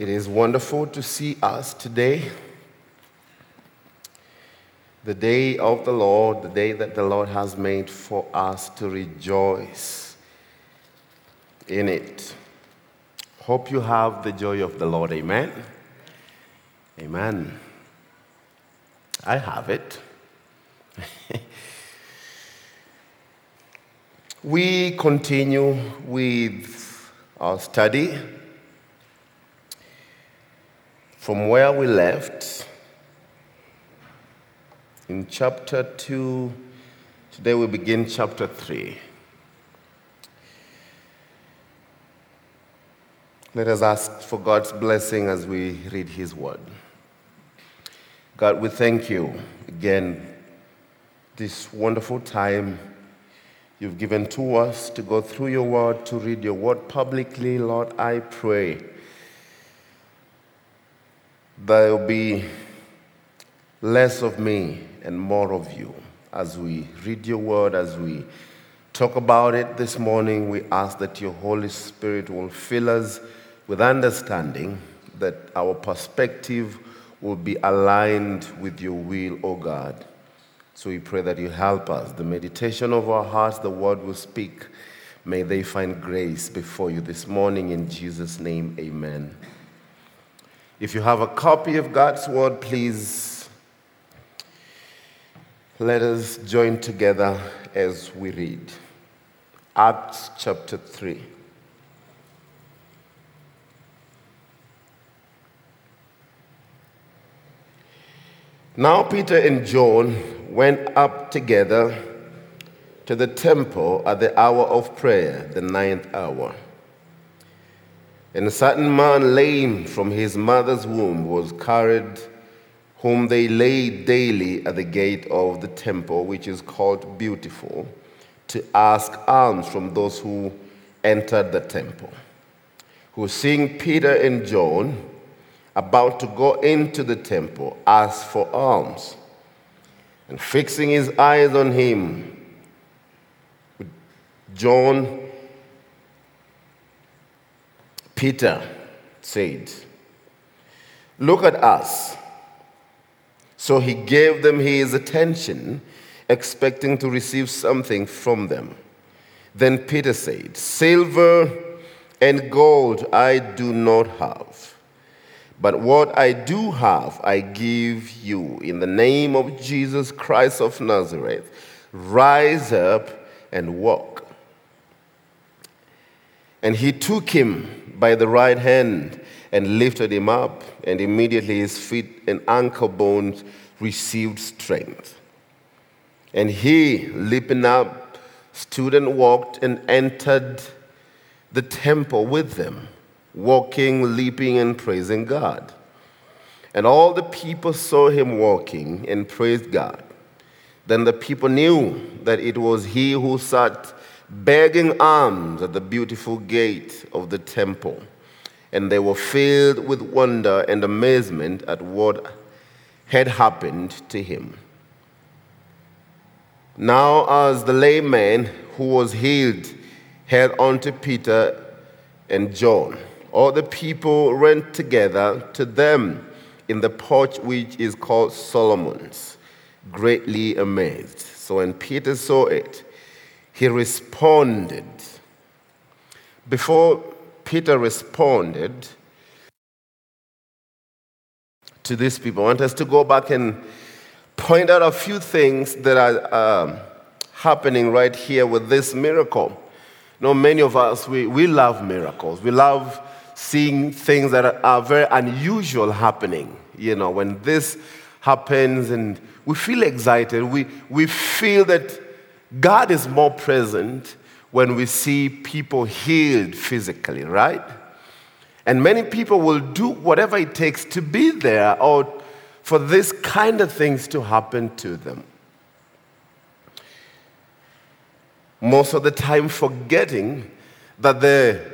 It is wonderful to see us today. The day of the Lord, the day that the Lord has made for us to rejoice in it. Hope you have the joy of the Lord. Amen. Amen. I have it. we continue with our study from where we left in chapter 2. Today we begin chapter 3. Let us ask for God's blessing as we read His word. God, we thank you again this wonderful time you've given to us to go through your word, to read your word publicly. Lord, I pray there will be less of me and more of you as we read your word, as we talk about it this morning. We ask that your Holy Spirit will fill us with understanding, that our perspective will be aligned with your will, O God. So we pray that you help us. The meditation of our hearts, the word will speak. May they find grace before you this morning. In Jesus' name, amen. If you have a copy of God's word, please let us join together as we read. Acts chapter 3. Now, Peter and John went up together to the temple at the hour of prayer, the ninth hour. And a certain man, lame from his mother's womb, was carried, whom they laid daily at the gate of the temple, which is called Beautiful, to ask alms from those who entered the temple. Who, seeing Peter and John about to go into the temple, asked for alms. And fixing his eyes on him, John Peter said, Look at us. So he gave them his attention, expecting to receive something from them. Then Peter said, Silver and gold I do not have, but what I do have I give you. In the name of Jesus Christ of Nazareth, rise up and walk. And he took him by the right hand and lifted him up, and immediately his feet and ankle bones received strength. And he, leaping up, stood and walked and entered the temple with them, walking, leaping, and praising God. And all the people saw him walking and praised God. Then the people knew that it was he who sat begging alms at the beautiful gate of the temple. And they were filled with wonder and amazement at what had happened to him. Now, as the layman who was healed held on to Peter and John, all the people ran together to them in the porch which is called Solomon's, greatly amazed. So when Peter saw it, he responded. Before Peter responded to these people, I want us to go back and point out a few things that are um, happening right here with this miracle. You know, many of us, we, we love miracles. We love seeing things that are, are very unusual happening. You know, when this happens and we feel excited, we, we feel that God is more present when we see people healed physically, right? And many people will do whatever it takes to be there or for this kind of things to happen to them. Most of the time, forgetting that the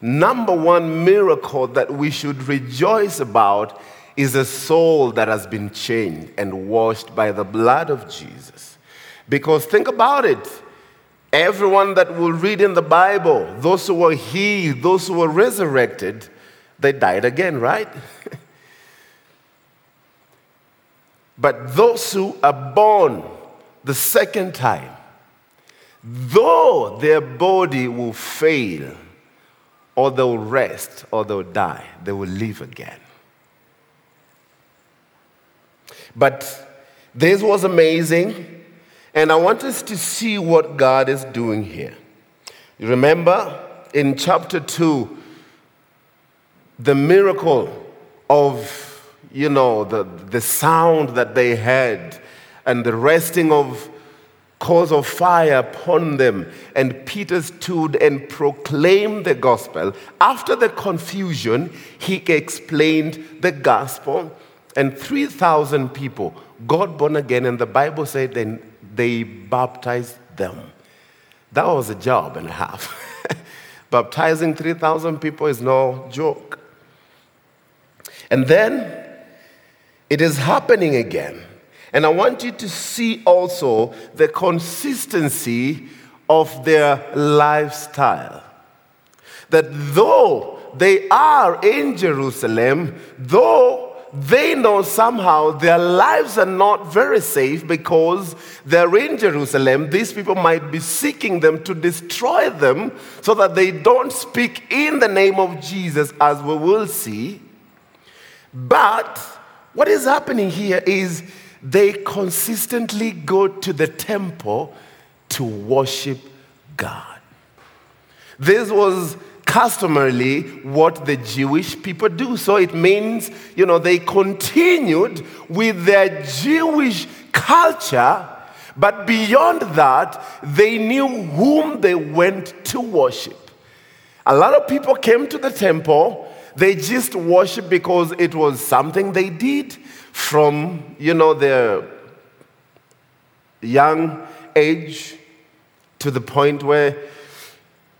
number one miracle that we should rejoice about is a soul that has been changed and washed by the blood of Jesus. Because think about it. Everyone that will read in the Bible, those who were healed, those who were resurrected, they died again, right? but those who are born the second time, though their body will fail, or they'll rest, or they'll die, they will live again. But this was amazing, and I want us to see what God is doing here. You remember in chapter 2, the miracle of, you know, the, the sound that they had and the resting of cause of fire upon them. And Peter stood and proclaimed the gospel. After the confusion, he explained the gospel, and 3,000 people got born again. And the Bible said then they baptized them. That was a job and a half. Baptizing 3,000 people is no joke. And then it is happening again. And I want you to see also the consistency of their lifestyle. That though they are in Jerusalem, though they know somehow their lives are not very safe because they're in Jerusalem. These people might be seeking them to destroy them so that they don't speak in the name of Jesus, as we will see. But what is happening here is they consistently go to the temple to worship God. This was customarily what the Jewish people do. So it means, you know, they continued with their Jewish culture, but beyond that, they knew whom they went to worship. A lot of people came to the temple, they just worshiped because it was something they did from, you know, their young age to the point where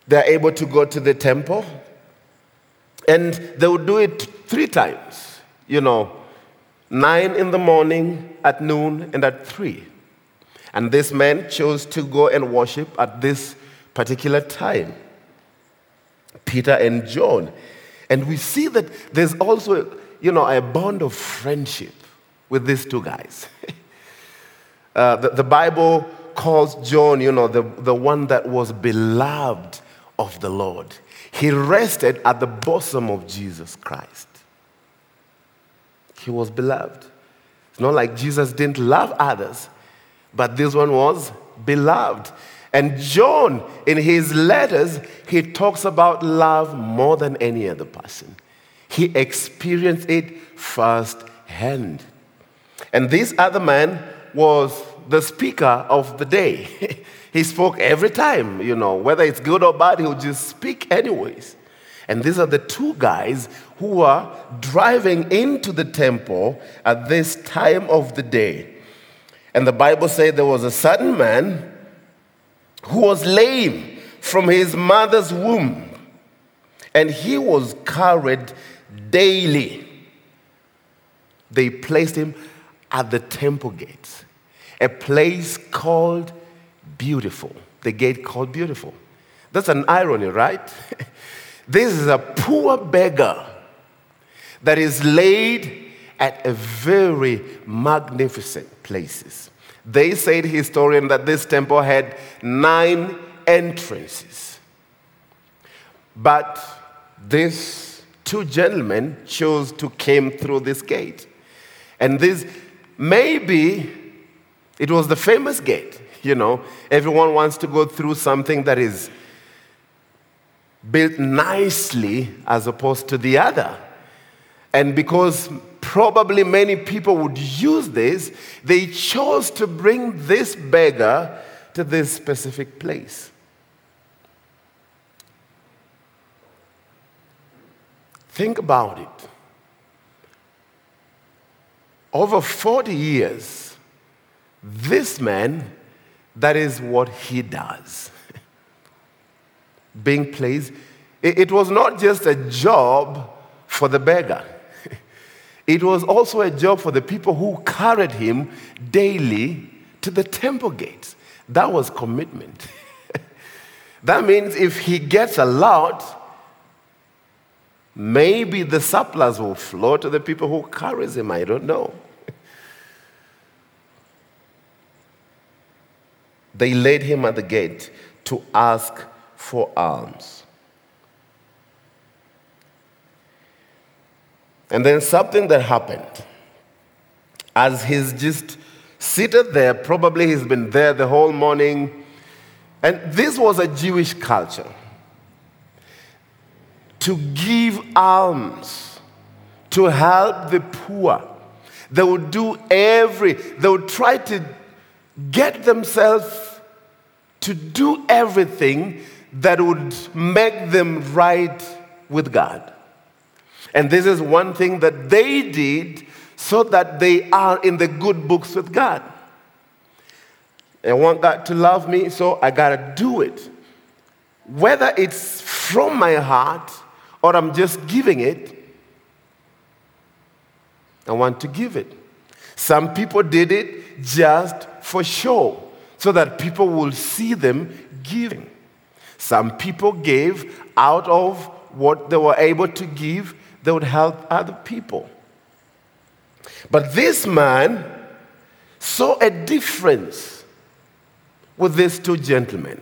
they're able to go to the temple. And they would do it three times, you know, nine in the morning, at noon, and at three. And this man chose to go and worship at this particular time. Peter and John. And we see that there's also, you know, a bond of friendship with these two guys. uh, the, the Bible calls John, you know, the, the one that was beloved of the Lord. He rested at the bosom of Jesus Christ. He was beloved. It's not like Jesus didn't love others, but this one was beloved. And John, in his letters, he talks about love more than any other person. He experienced it firsthand. And this other man was the speaker of the day. He spoke every time, you know, whether it's good or bad, he'll just speak anyways. And these are the two guys who are driving into the temple at this time of the day. And the Bible said there was a certain man who was lame from his mother's womb, and he was carried daily. They placed him at the temple gates, a place called beautiful. The gate called beautiful. That's an irony, right? this is a poor beggar that is laid at a very magnificent places. They said, historian, that this temple had nine entrances. But these two gentlemen chose to came through this gate. And this maybe it was the famous gate you know, everyone wants to go through something that is built nicely as opposed to the other. And because probably many people would use this, they chose to bring this beggar to this specific place. Think about it. Over 40 years, this man that is what he does. Being placed, it was not just a job for the beggar, it was also a job for the people who carried him daily to the temple gates. That was commitment. that means if he gets a lot, Maybe the surplus will flow to the people who carries him. I don't know. They laid him at the gate to ask for alms. And then something that happened as he's just seated there, probably he's been there the whole morning. And this was a Jewish culture to give alms, to help the poor. They would do every, they would try to get themselves to do everything that would make them right with God. And this is one thing that they did so that they are in the good books with God. I want God to love me, so I got to do it. Whether it's from my heart or I'm just giving it, I want to give it. Some people did it just for show, so that people will see them giving. Some people gave out of what they were able to give, they would help other people. But this man saw a difference with these two gentlemen.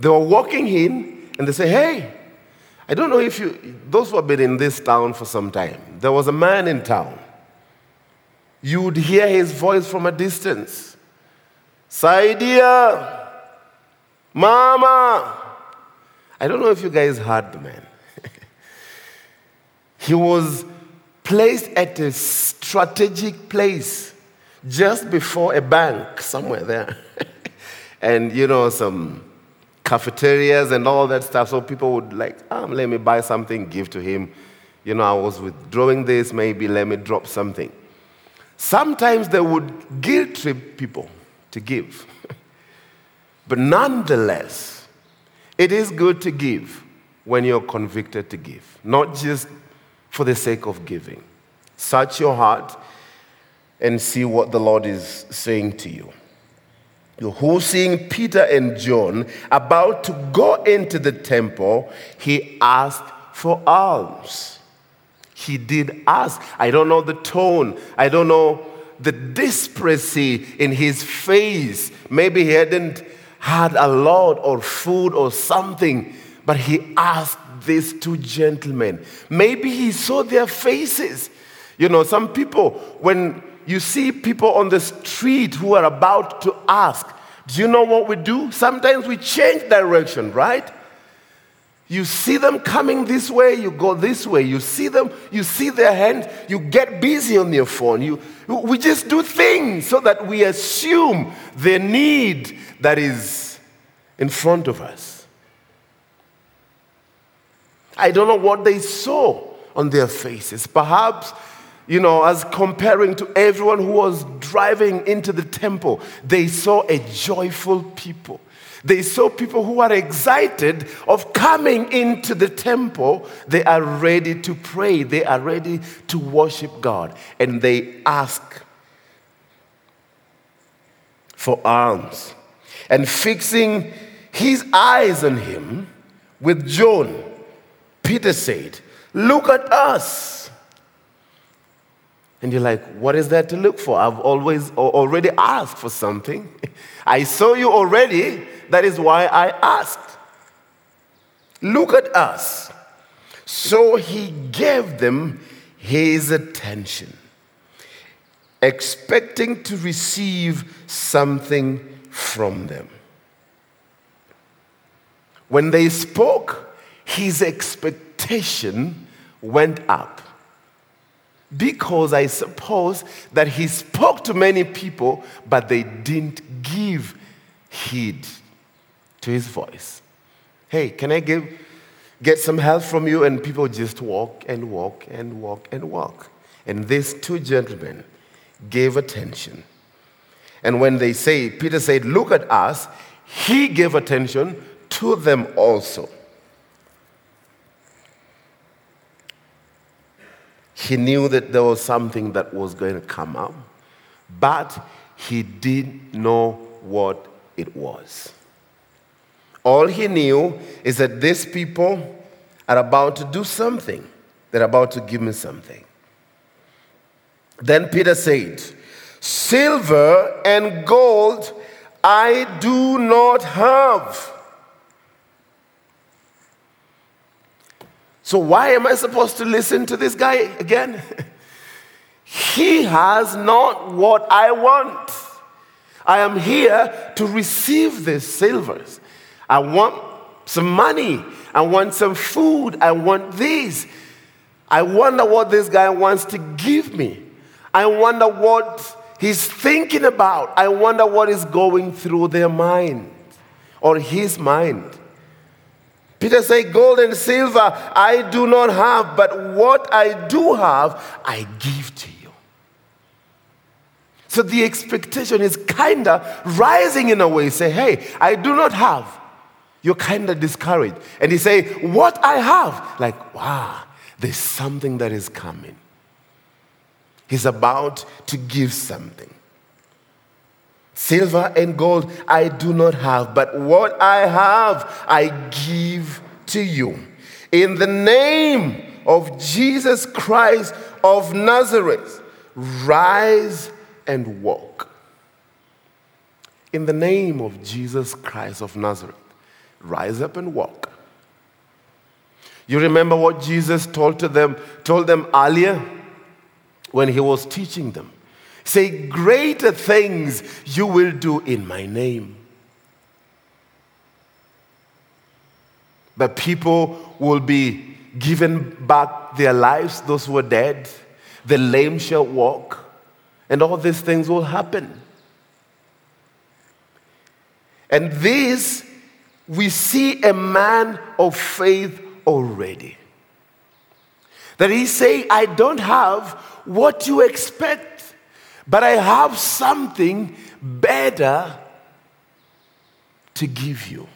They were walking in and they say, Hey, I don't know if you, those who have been in this town for some time, there was a man in town. You would hear his voice from a distance. Saidia, Mama. I don't know if you guys heard the man. he was placed at a strategic place just before a bank somewhere there. and, you know, some cafeterias and all that stuff. So people would like, um, let me buy something, give to him. You know, I was withdrawing this, maybe let me drop something. Sometimes they would guilt trip people to give. but nonetheless, it is good to give when you're convicted to give, not just for the sake of giving. Search your heart and see what the Lord is saying to you. You who, seeing Peter and John about to go into the temple, he asked for alms. He did ask. I don't know the tone. I don't know the desperation in his face. Maybe he hadn't had a lot or food or something, but he asked these two gentlemen. Maybe he saw their faces. You know, some people, when you see people on the street who are about to ask, do you know what we do? Sometimes we change direction, right? You see them coming this way, you go this way. You see them, you see their hands, you get busy on your phone. You, we just do things so that we assume the need that is in front of us. I don't know what they saw on their faces. Perhaps you know, as comparing to everyone who was driving into the temple, they saw a joyful people. They saw people who are excited of coming into the temple. They are ready to pray. They are ready to worship God. And they ask for alms. And fixing his eyes on him with John, Peter said, Look at us. And you're like, what is there to look for? I've always already asked for something. I saw you already. That is why I asked. Look at us. So he gave them his attention, expecting to receive something from them. When they spoke, his expectation went up because I suppose that he spoke to many people, but they didn't give heed to his voice. Hey, can I give, get some help from you? And people just walk and walk and walk and walk. And these two gentlemen gave attention. And when they say, Peter said, Look at us, he gave attention to them also. He knew that there was something that was going to come up, but he didn't know what it was. All he knew is that these people are about to do something. They're about to give me something. Then Peter said, Silver and gold I do not have. So, why am I supposed to listen to this guy again? he has not what I want. I am here to receive these silvers. I want some money. I want some food. I want these. I wonder what this guy wants to give me. I wonder what he's thinking about. I wonder what is going through their mind or his mind. Peter said, Gold and silver I do not have, but what I do have, I give to you. So the expectation is kind of rising in a way. Say, hey, I do not have. You're kind of discouraged. And he say, what I have. Like, wow, there's something that is coming. He's about to give something. Silver and gold I do not have, but what I have I give to you. In the name of Jesus Christ of Nazareth, rise and walk. In the name of Jesus Christ of Nazareth, rise up and walk. You remember what Jesus told to them, told them earlier? when he was teaching them. Say, Greater things you will do in my name. But people will be given back their lives, those who are dead, the lame shall walk, and all these things will happen. And this, we see a man of faith already. That he say, I don't have what you expect, but I have something better to give you.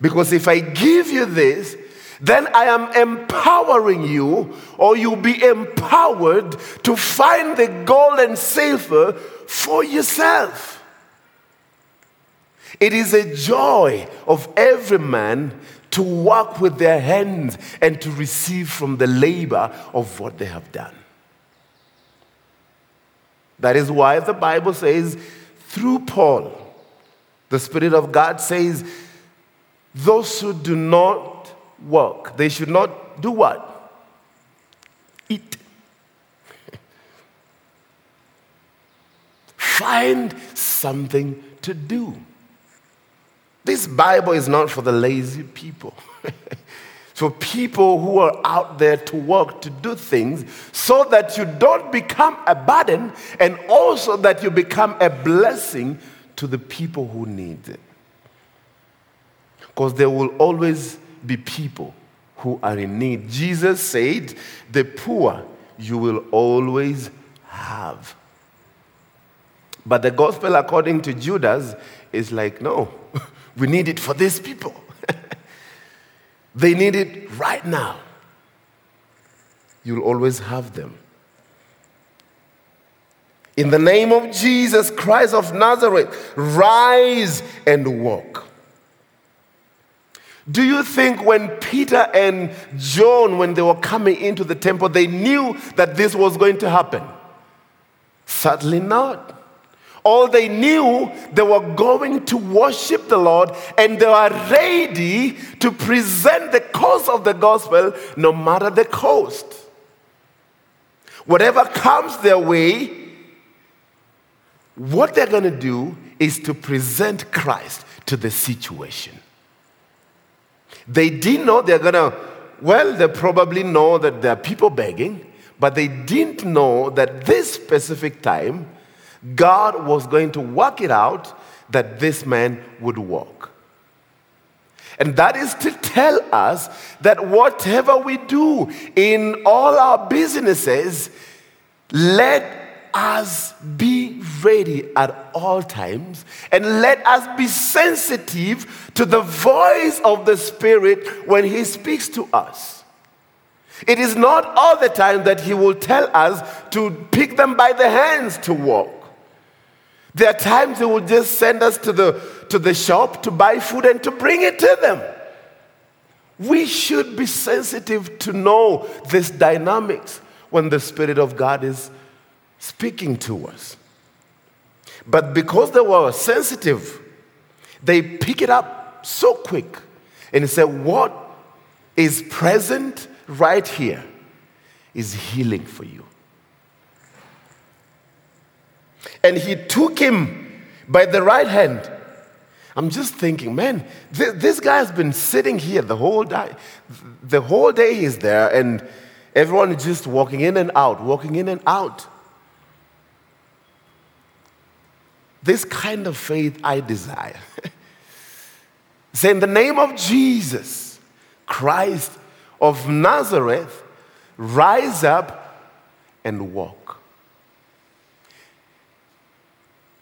Because if I give you this, then I am empowering you, or you'll be empowered to find the gold and silver for yourself. It is a joy of every man to work with their hands and to receive from the labor of what they have done. That is why the Bible says, through Paul, the Spirit of God says, those who do not work, they should not do what? Eat. Find something to do. This Bible is not for the lazy people. for people who are out there to work, to do things, so that you don't become a burden and also that you become a blessing to the people who need it. Because there will always be people who are in need. Jesus said, The poor you will always have. But the gospel, according to Judas, is like, no, We need it for these people. They need it right now. You'll always have them. In the name of Jesus Christ of Nazareth, rise and walk. Do you think when Peter and John, when they were coming into the temple, they knew that this was going to happen? Certainly not. All they knew, they were going to worship the Lord and they were ready to present the cause of the gospel no matter the cost. Whatever comes their way, what they're going to do is to present Christ to the situation. They didn't know they're going to, well, they probably know that there are people begging, but they didn't know that this specific time, God was going to work it out that this man would walk. And that is to tell us that whatever we do in all our businesses, let us be ready at all times and let us be sensitive to the voice of the Spirit when He speaks to us. It is not all the time that He will tell us to pick them by the hands to walk. There are times they will just send us to the, to the shop to buy food and to bring it to them. We should be sensitive to know this dynamics when the Spirit of God is speaking to us. But because they were sensitive, they pick it up so quick and say, What is present right here is healing for you. And he took him by the right hand. I'm just thinking, man, th- this guy has been sitting here the whole day. The whole day he's there, and everyone is just walking in and out, walking in and out. This kind of faith I desire. Say, in the name of Jesus, Christ of Nazareth, rise up and walk.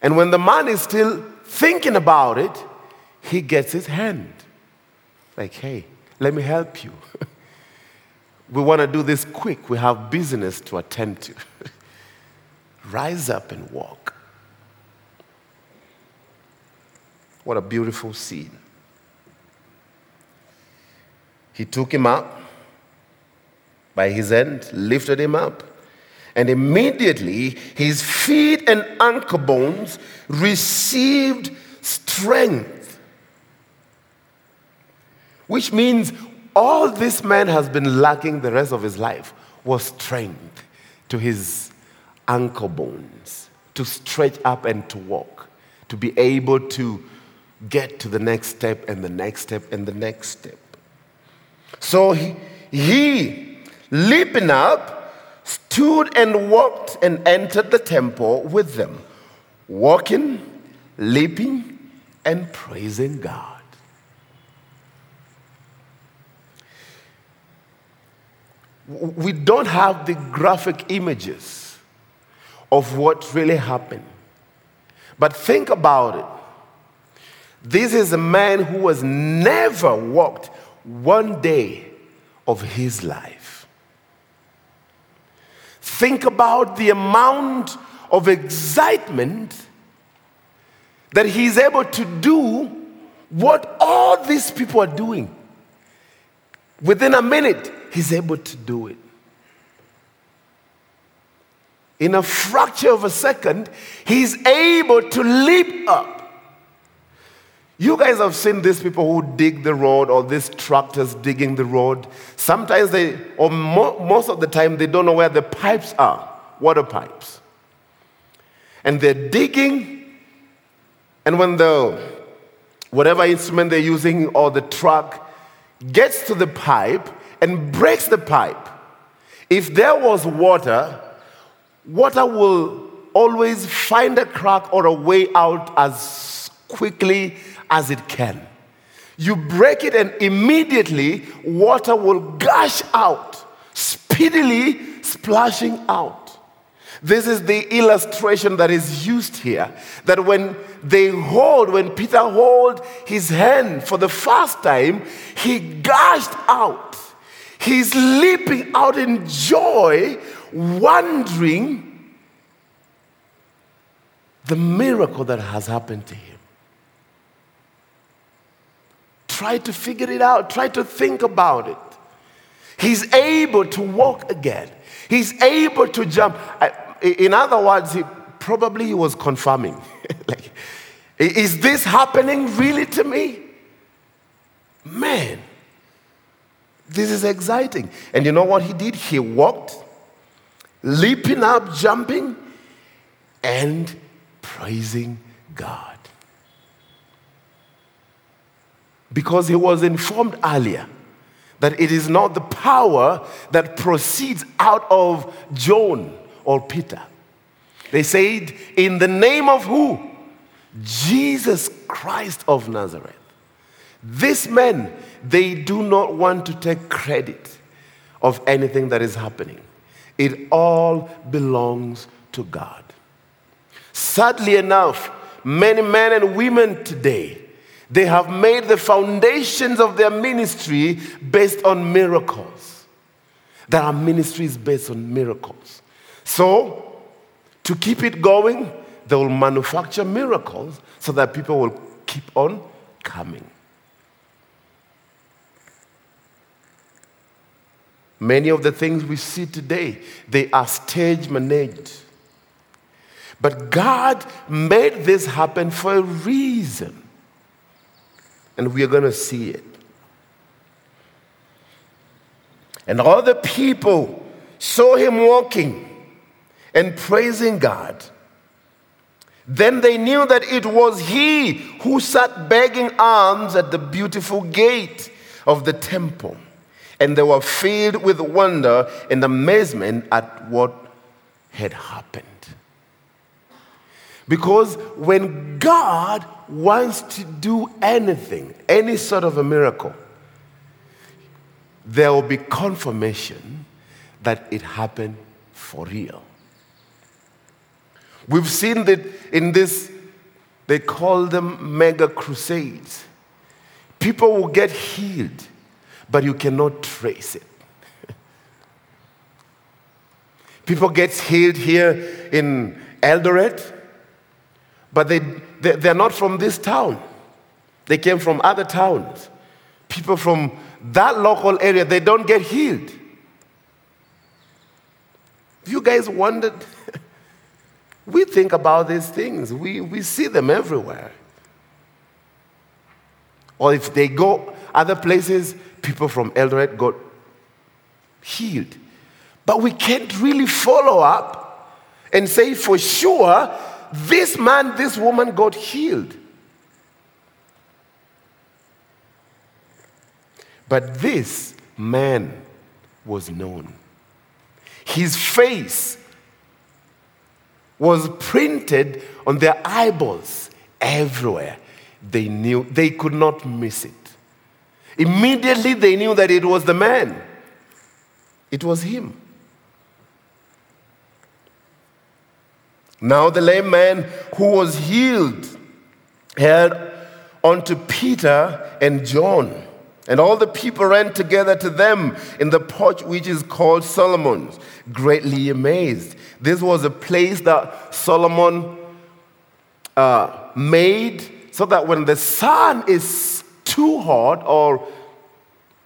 And when the man is still thinking about it, he gets his hand. Like, hey, let me help you. we want to do this quick. We have business to attend to. rise up and walk. What a beautiful scene. He took him up by his hand, lifted him up, and immediately his feet and ankle bones received strength. Which means all this man has been lacking the rest of his life was strength to his ankle bones, to stretch up and to walk, to be able to get to the next step and the next step and the next step. So he, he leaping up, stood and walked and entered the temple with them, walking, leaping, and praising God. We don't have the graphic images of what really happened. But think about it. This is a man who has never walked one day of his life. Think about the amount of excitement that he's able to do what all these people are doing. Within a minute, he's able to do it. In a fraction of a second, he's able to leap up you guys have seen these people who dig the road or these tractors digging the road. Sometimes they, or mo- most of the time, they don't know where the pipes are water pipes. And they're digging, and when the whatever instrument they're using or the truck gets to the pipe and breaks the pipe, if there was water, water will always find a crack or a way out as quickly as it can. You break it, and immediately water will gush out, speedily splashing out. This is the illustration that is used here. That when they hold, when Peter hold his hand for the first time, he gushed out. He's leaping out in joy, wondering the miracle that has happened to him. Try to figure it out. Try to think about it. He's able to walk again. He's able to jump. In other words, he, probably was confirming. like, is this happening really to me? Man, this is exciting. And you know what he did? He walked, leaping up, jumping, and praising God because he was informed earlier that it is not the power that proceeds out of John or Peter. They said, In the name of who? Jesus Christ of Nazareth. These men, they do not want to take credit of anything that is happening. It all belongs to God. Sadly enough, many men and women today they have made the foundations of their ministry based on miracles. There are ministries based on miracles. So, to keep it going, they will manufacture miracles so that people will keep on coming. Many of the things we see today, they are stage managed. But God made this happen for a reason. And we are going to see it. And all the people saw him walking and praising God. Then they knew that it was he who sat begging alms at the beautiful gate of the temple. And they were filled with wonder and amazement at what had happened. Because when God wants to do anything, any sort of a miracle, there will be confirmation that it happened for real. We've seen that in this, they call them mega crusades. People will get healed, but you cannot trace it. People get healed here in Eldoret, but they, they, they're not from this town. They came from other towns. People from that local area, they don't get healed. You guys wondered? we think about these things, we, we see them everywhere. Or if they go other places, people from Eldoret got healed. But we can't really follow up and say for sure this man, this woman got healed. But this man was known. His face was printed on their eyeballs everywhere. They knew, they could not miss it. Immediately they knew that it was the man, it was him. Now the lame man who was healed held onto Peter and John. And all the people ran together to them in the porch which is called Solomon's, greatly amazed. This was a place that Solomon uh, made so that when the sun is too hot or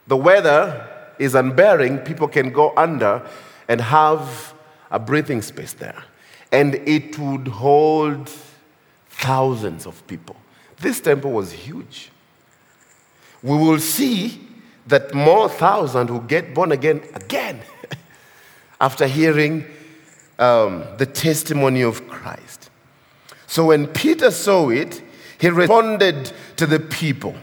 the weather is unbearing, people can go under and have a breathing space there. And it would hold thousands of people. This temple was huge we will see that more thousand will get born again again after hearing um, the testimony of Christ. So when Peter saw it, he responded to the people.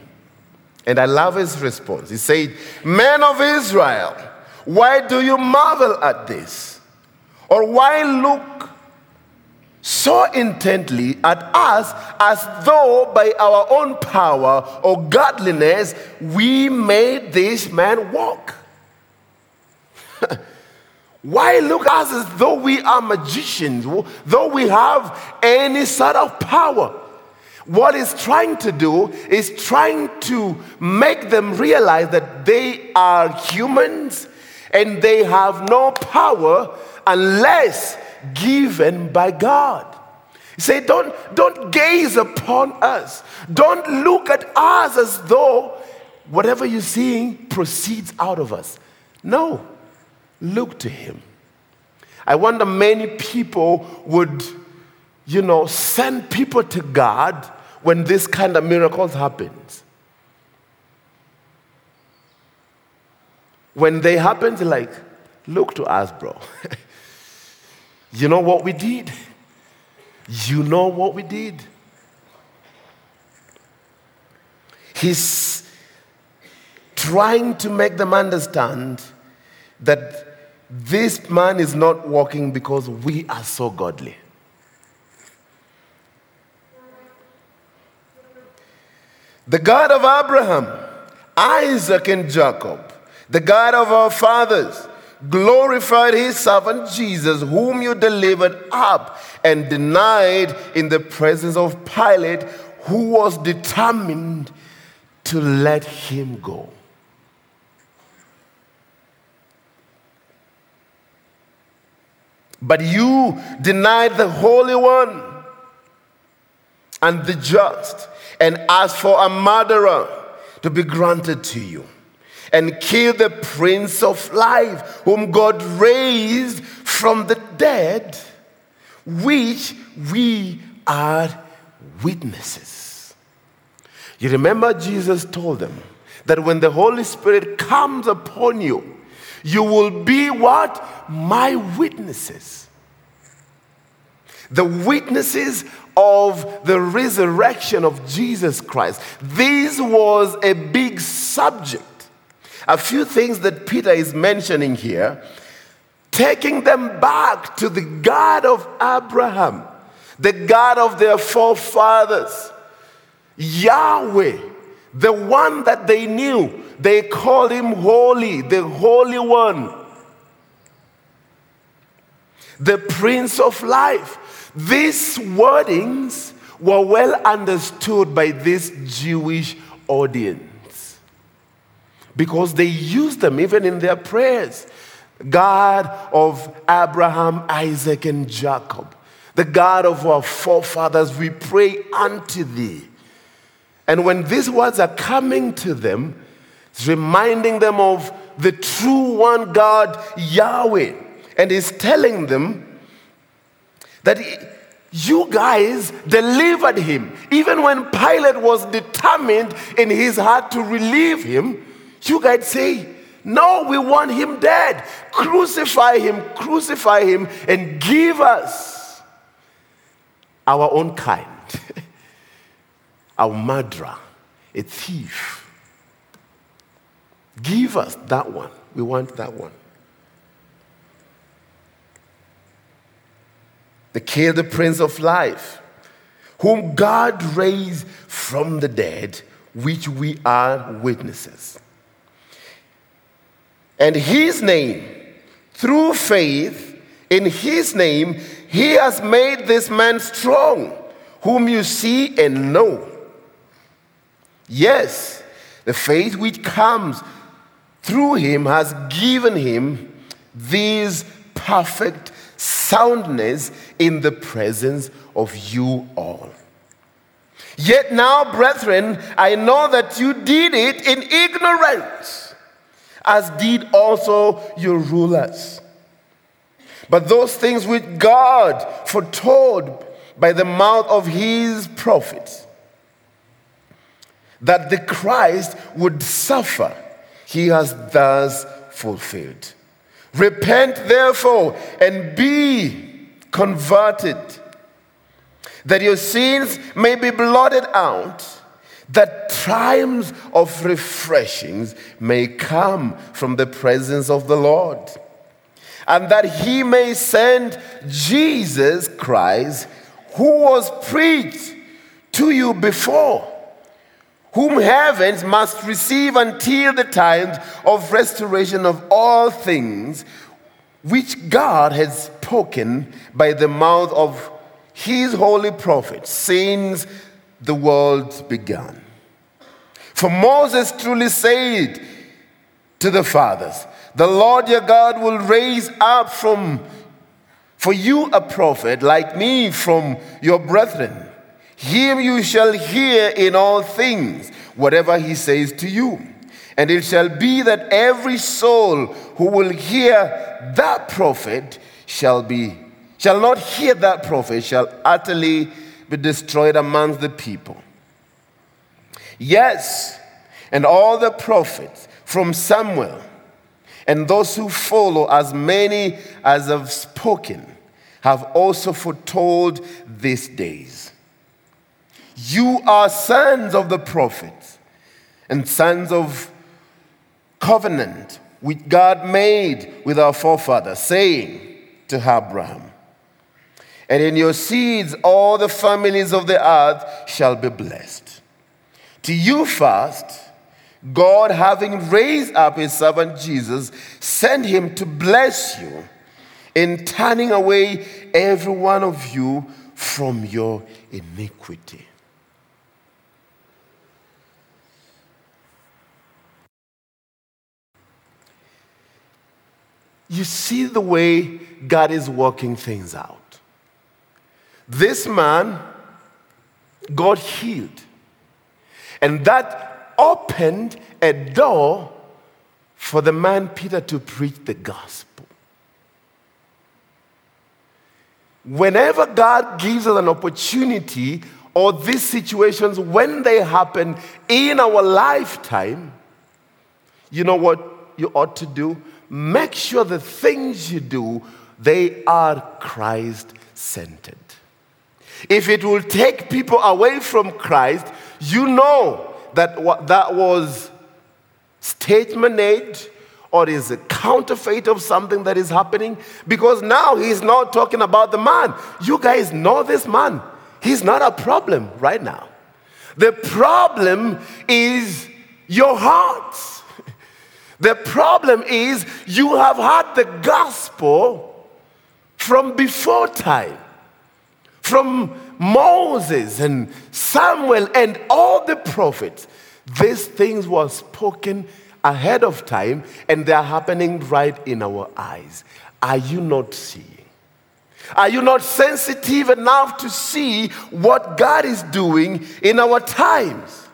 And I love his response. He said, Men of Israel, why do you marvel at this? Or why look so intently at us as though by our own power or godliness we made this man walk. Why look at us as though we are magicians, though we have any sort of power? What is trying to do is trying to make them realize that they are humans and they have no power unless given by God. He said, don't, don't gaze upon us. Don't look at us as though whatever you're seeing proceeds out of us. No, look to Him. I wonder many people would, you know, send people to God when this kind of miracles happens. When they happen, like, look to us, bro. You know what we did? You know what we did? He's trying to make them understand that this man is not walking because we are so godly. The God of Abraham, Isaac, and Jacob, the God of our fathers, glorified his servant Jesus, whom you delivered up and denied in the presence of Pilate, who was determined to let him go. But you denied the Holy One and the just, and asked for a murderer to be granted to you and kill the Prince of Life, whom God raised from the dead, which we are witnesses. You remember Jesus told them that when the Holy Spirit comes upon you, you will be what? My witnesses. The witnesses of the resurrection of Jesus Christ. This was a big subject. A few things that Peter is mentioning here, taking them back to the God of Abraham, the God of their forefathers, Yahweh, the one that they knew. They called him holy, the Holy One, the Prince of Life. These wordings were well understood by this Jewish audience because they used them even in their prayers. God of Abraham, Isaac, and Jacob, the God of our forefathers, we pray unto thee. And when these words are coming to them, it's reminding them of the true one God, Yahweh, and is telling them that you guys delivered him. Even when Pilate was determined in his heart to relieve him, you guys say, No, we want him dead. Crucify him, crucify him, and give us our own kind, our murderer, a thief. Give us that one. We want that one. They killed the Prince of Life, whom God raised from the dead, which we are witnesses. And his name, through faith in his name, he has made this man strong, whom you see and know. Yes, the faith which comes through him has given him this perfect soundness in the presence of you all. Yet now, brethren, I know that you did it in ignorance, as did also your rulers. But those things which God foretold by the mouth of his prophets, that the Christ would suffer, he has thus fulfilled. Repent therefore and be converted, that your sins may be blotted out, that times of refreshings may come from the presence of the Lord, and that he may send Jesus Christ, who was preached to you before whom heavens must receive until the times of restoration of all things, which God has spoken by the mouth of his holy prophets since the world began. For Moses truly said to the fathers, The Lord your God will raise up from for you a prophet like me from your brethren. Him you shall hear in all things, whatever he says to you. And it shall be that every soul who will hear that prophet shall be shall not hear that prophet shall utterly be destroyed amongst the people. Yes, and all the prophets from Samuel and those who follow, as many as have spoken, have also foretold these days. You are sons of the prophets and sons of covenant which God made with our forefathers, saying to Abraham, And in your seeds all the families of the earth shall be blessed. To you first, God, having raised up his servant Jesus, sent him to bless you in turning away every one of you from your iniquity. You see the way God is working things out. This man got healed, and that opened a door for the man Peter to preach the gospel. Whenever God gives us an opportunity, or these situations, when they happen in our lifetime, you know what you ought to do? Make sure the things you do, they are Christ centered. If it will take people away from Christ, you know that what that was stage managed or is a counterfeit of something that is happening because now he's not talking about the man. You guys know this man. He's not a problem right now. The problem is your hearts. The problem is you have had the gospel from before time, from Moses and Samuel and all the prophets. These things were spoken ahead of time and they're happening right in our eyes. Are you not seeing? Are you not sensitive enough to see what God is doing in our times?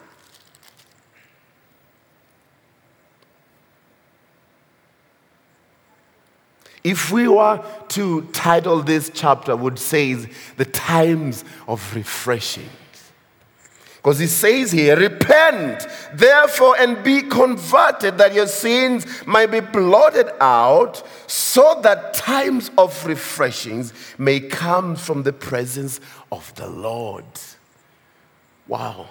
If we were to title this chapter, would say the times of refreshing. Because he says here, repent therefore and be converted that your sins might be blotted out, so that times of refreshings may come from the presence of the Lord. Wow.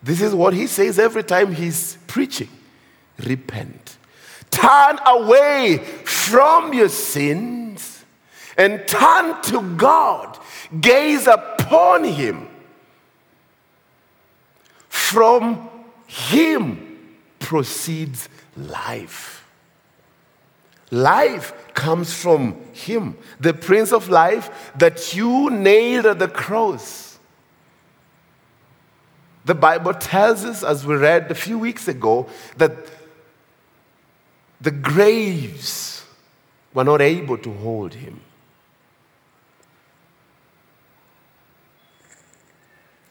This is what he says every time he's preaching repent. Turn away from your sins and turn to God. Gaze upon Him. From Him proceeds life. Life comes from Him, the Prince of Life that you nailed at the cross. The Bible tells us, as we read a few weeks ago, that the graves were not able to hold him.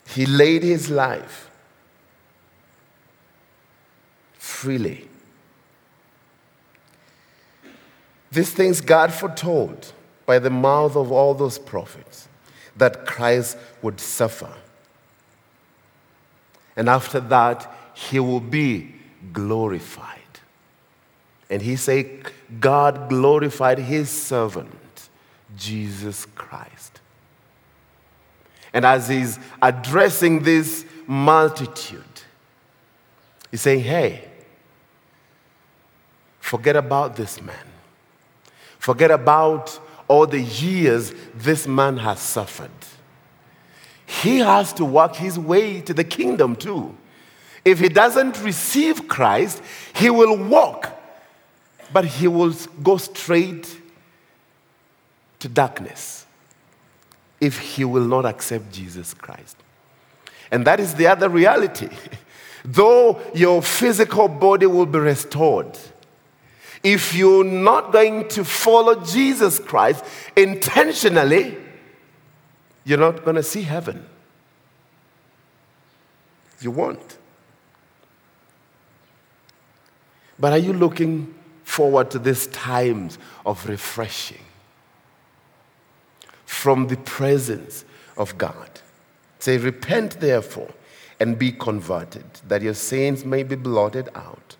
He laid his life freely. These things God foretold by the mouth of all those prophets that Christ would suffer. And after that, he will be glorified. And he said, God glorified his servant, Jesus Christ. And as he's addressing this multitude, he's saying, Hey, forget about this man. Forget about all the years this man has suffered. He has to work his way to the kingdom too. If he doesn't receive Christ, he will walk but he will go straight to darkness if he will not accept Jesus Christ. And that is the other reality. Though your physical body will be restored, if you're not going to follow Jesus Christ intentionally, you're not going to see heaven. You won't. But are you looking forward to these times of refreshing from the presence of God. Say, Repent therefore and be converted, that your sins may be blotted out.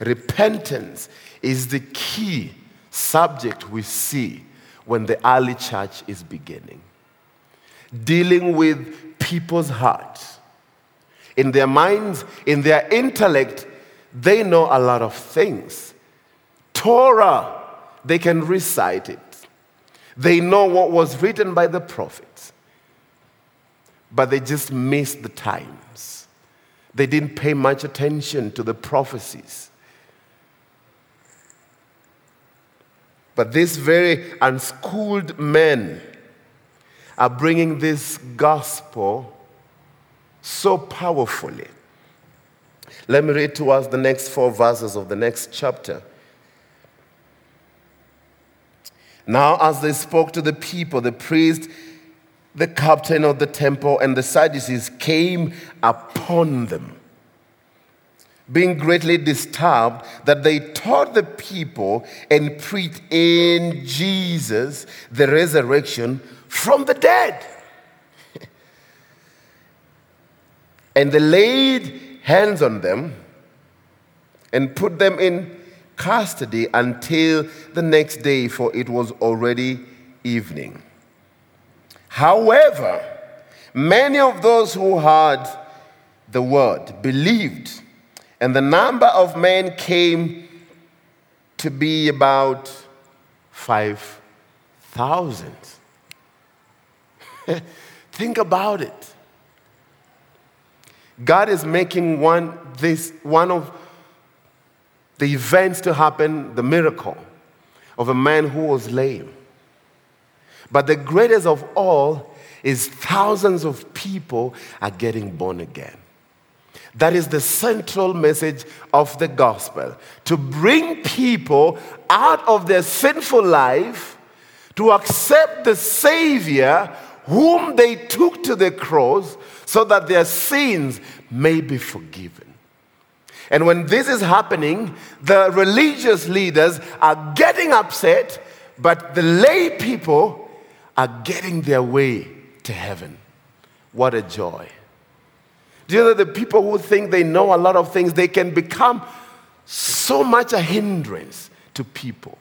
Repentance is the key subject we see when the early church is beginning. Dealing with people's hearts in their minds, in their intellect, they know a lot of things. Torah, they can recite it. They know what was written by the prophets. But they just missed the times. They didn't pay much attention to the prophecies. But these very unschooled men are bringing this gospel so powerfully. Let me read to us the next four verses of the next chapter. Now, as they spoke to the people, the priest the captain of the temple and the Sadducees came upon them, being greatly disturbed that they taught the people and preached in Jesus the resurrection from the dead. And they laid hands on them and put them in custody until the next day, for it was already evening. However, many of those who heard the word believed, and the number of men came to be about 5,000. Think about it. God is making one, this, one of the events to happen, the miracle of a man who was lame. But the greatest of all is thousands of people are getting born again. That is the central message of the gospel to bring people out of their sinful life to accept the Savior whom they took to the cross so that their sins may be forgiven. And when this is happening, the religious leaders are getting upset, but the lay people are getting their way to heaven. What a joy. Do you know the people who think they know a lot of things, they can become so much a hindrance to people.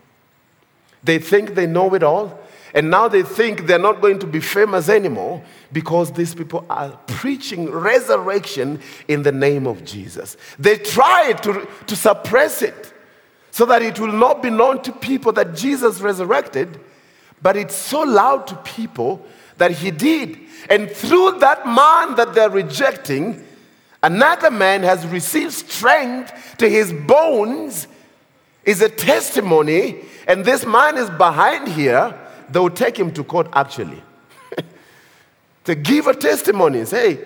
They think they know it all, and now they think they're not going to be famous anymore because these people are preaching resurrection in the name of Jesus. They try to, to suppress it so that it will not be known to people that Jesus resurrected but it's so loud to people that he did. And through that man that they're rejecting, another man has received strength to his bones, is a testimony. And this man is behind here. They will take him to court actually to give a testimony. Say,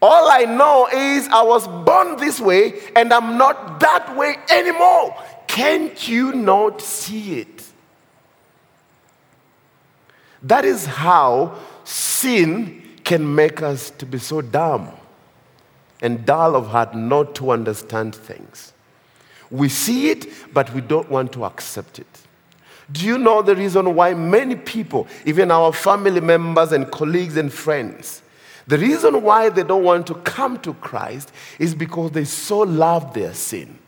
all I know is I was born this way and I'm not that way anymore. Can't you not see it? That is how sin can make us to be so dumb and dull of heart not to understand things. We see it, but we don't want to accept it. Do you know the reason why many people, even our family members and colleagues and friends, the reason why they don't want to come to Christ is because they so love their sin.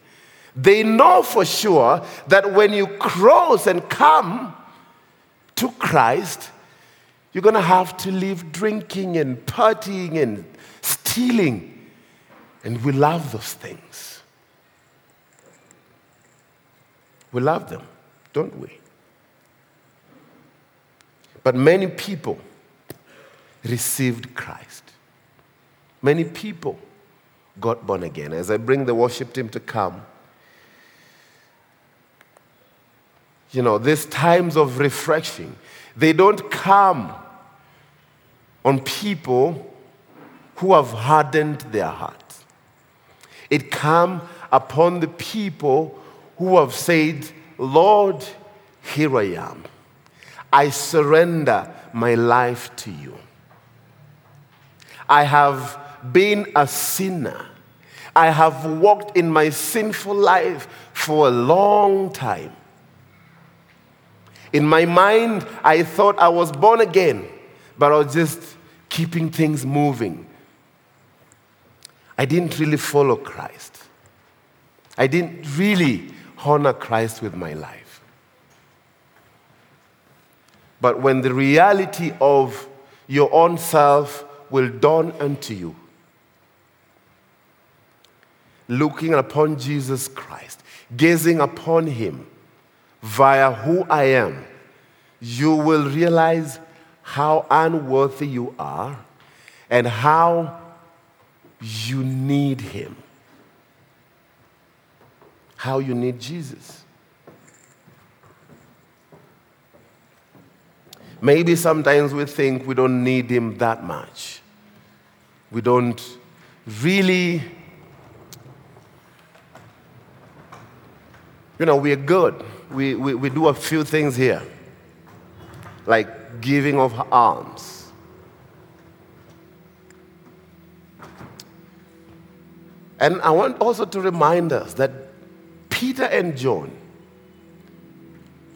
They know for sure that when you cross and come to Christ, you're going to have to leave drinking and partying and stealing. And we love those things. We love them, don't we? But many people received Christ. Many people got born again. As I bring the worship team to come, you know, these times of refreshing, they don't come on people who have hardened their hearts. It comes upon the people who have said, Lord, here I am. I surrender my life to you. I have been a sinner. I have walked in my sinful life for a long time. In my mind, I thought I was born again, but I was just keeping things moving. I didn't really follow Christ. I didn't really honor Christ with my life. But when the reality of your own self will dawn unto you, looking upon Jesus Christ, gazing upon Him, via who I am, you will realize how unworthy you are and how you need Him. How you need Jesus. Maybe sometimes we think we don't need Him that much. We don't really, you know, we're good we, we, we do a few things here, like giving of alms. And I want also to remind us that Peter and John,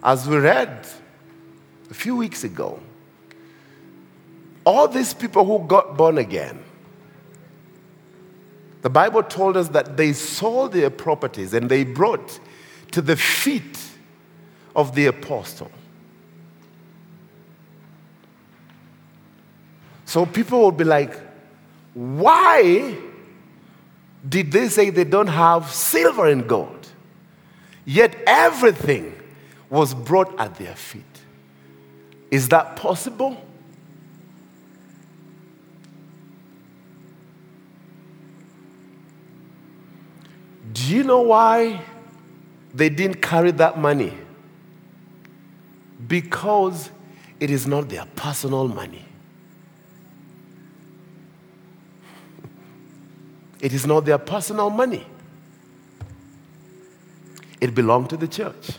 as we read a few weeks ago, all these people who got born again, the Bible told us that they sold their properties and they brought to the feet of the apostle. So people would be like, why did they say they don't have silver and gold? Yet everything was brought at their feet. Is that possible? Do you know why they didn't carry that money? Because it is not their personal money. It is not their personal money. It belonged to the church.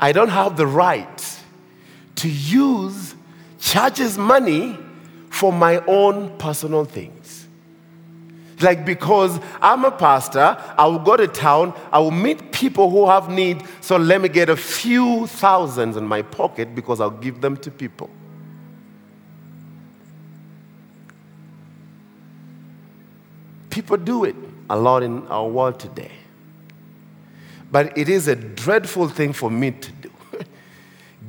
I don't have the right to use church's money for my own personal things. Like, because I'm a pastor, I will go to town, I will meet people who have need, so let me get a few thousands in my pocket because I'll give them to people. People do it a lot in our world today. But it is a dreadful thing for me to do.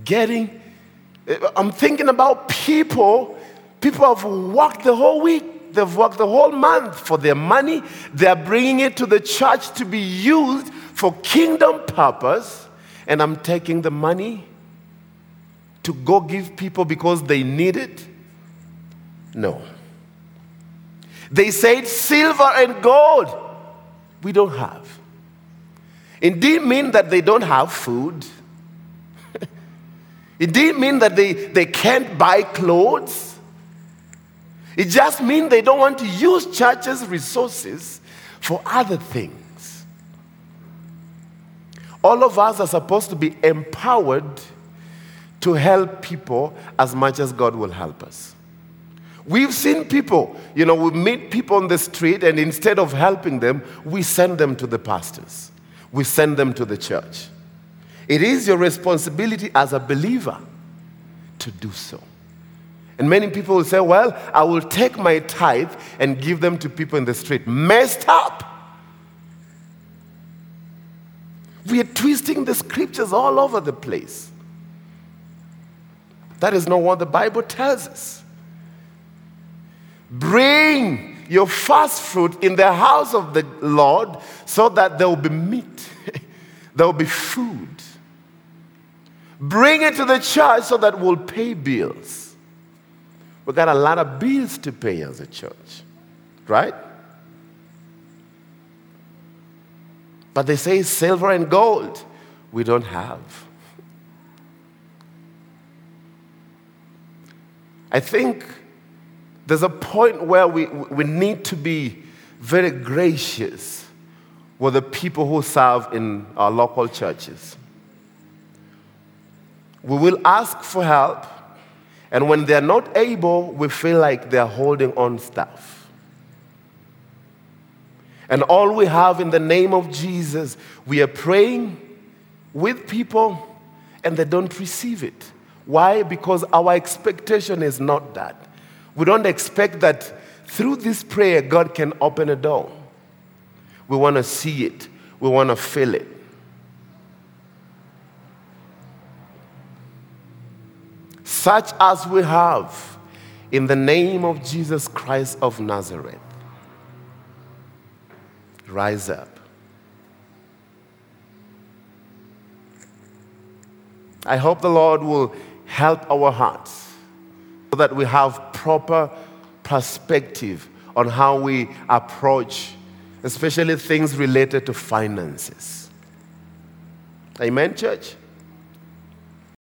Getting, eh, I'm thinking about people, people have worked the whole week, they've worked the whole month for their money, they're bringing it to the church to be used for kingdom purpose, and I'm taking the money to go give people because they need it? No. They said, Silver and gold we don't have. It didn't mean that they don't have food. it didn't mean that they, they can't buy clothes. It just means they don't want to use church's resources for other things. All of us are supposed to be empowered to help people as much as God will help us. We've seen people, you know, we meet people on the street, and instead of helping them, we send them to the pastors, we send them to the church. It is your responsibility as a believer to do so. And many people will say, Well, I will take my tithe and give them to people in the street. Messed up. We are twisting the scriptures all over the place. That is not what the Bible tells us. Bring your first fruit in the house of the Lord so that there will be meat, there will be food. Bring it to the church so that we'll pay bills. We've got a lot of bills to pay as a church, right? But they say silver and gold we don't have. I think there's a point where we, we need to be very gracious with the people who serve in our local churches. We will ask for help, and when they're not able, we feel like they're holding on stuff. And all we have in the name of Jesus, we are praying with people and they don't receive it. Why? Because our expectation is not that. We don't expect that through this prayer, God can open a door. We want to see it, we want to feel it. Such as we have in the name of Jesus Christ of Nazareth. Rise up. I hope the Lord will help our hearts so that we have proper perspective on how we approach, especially things related to finances. Amen, church?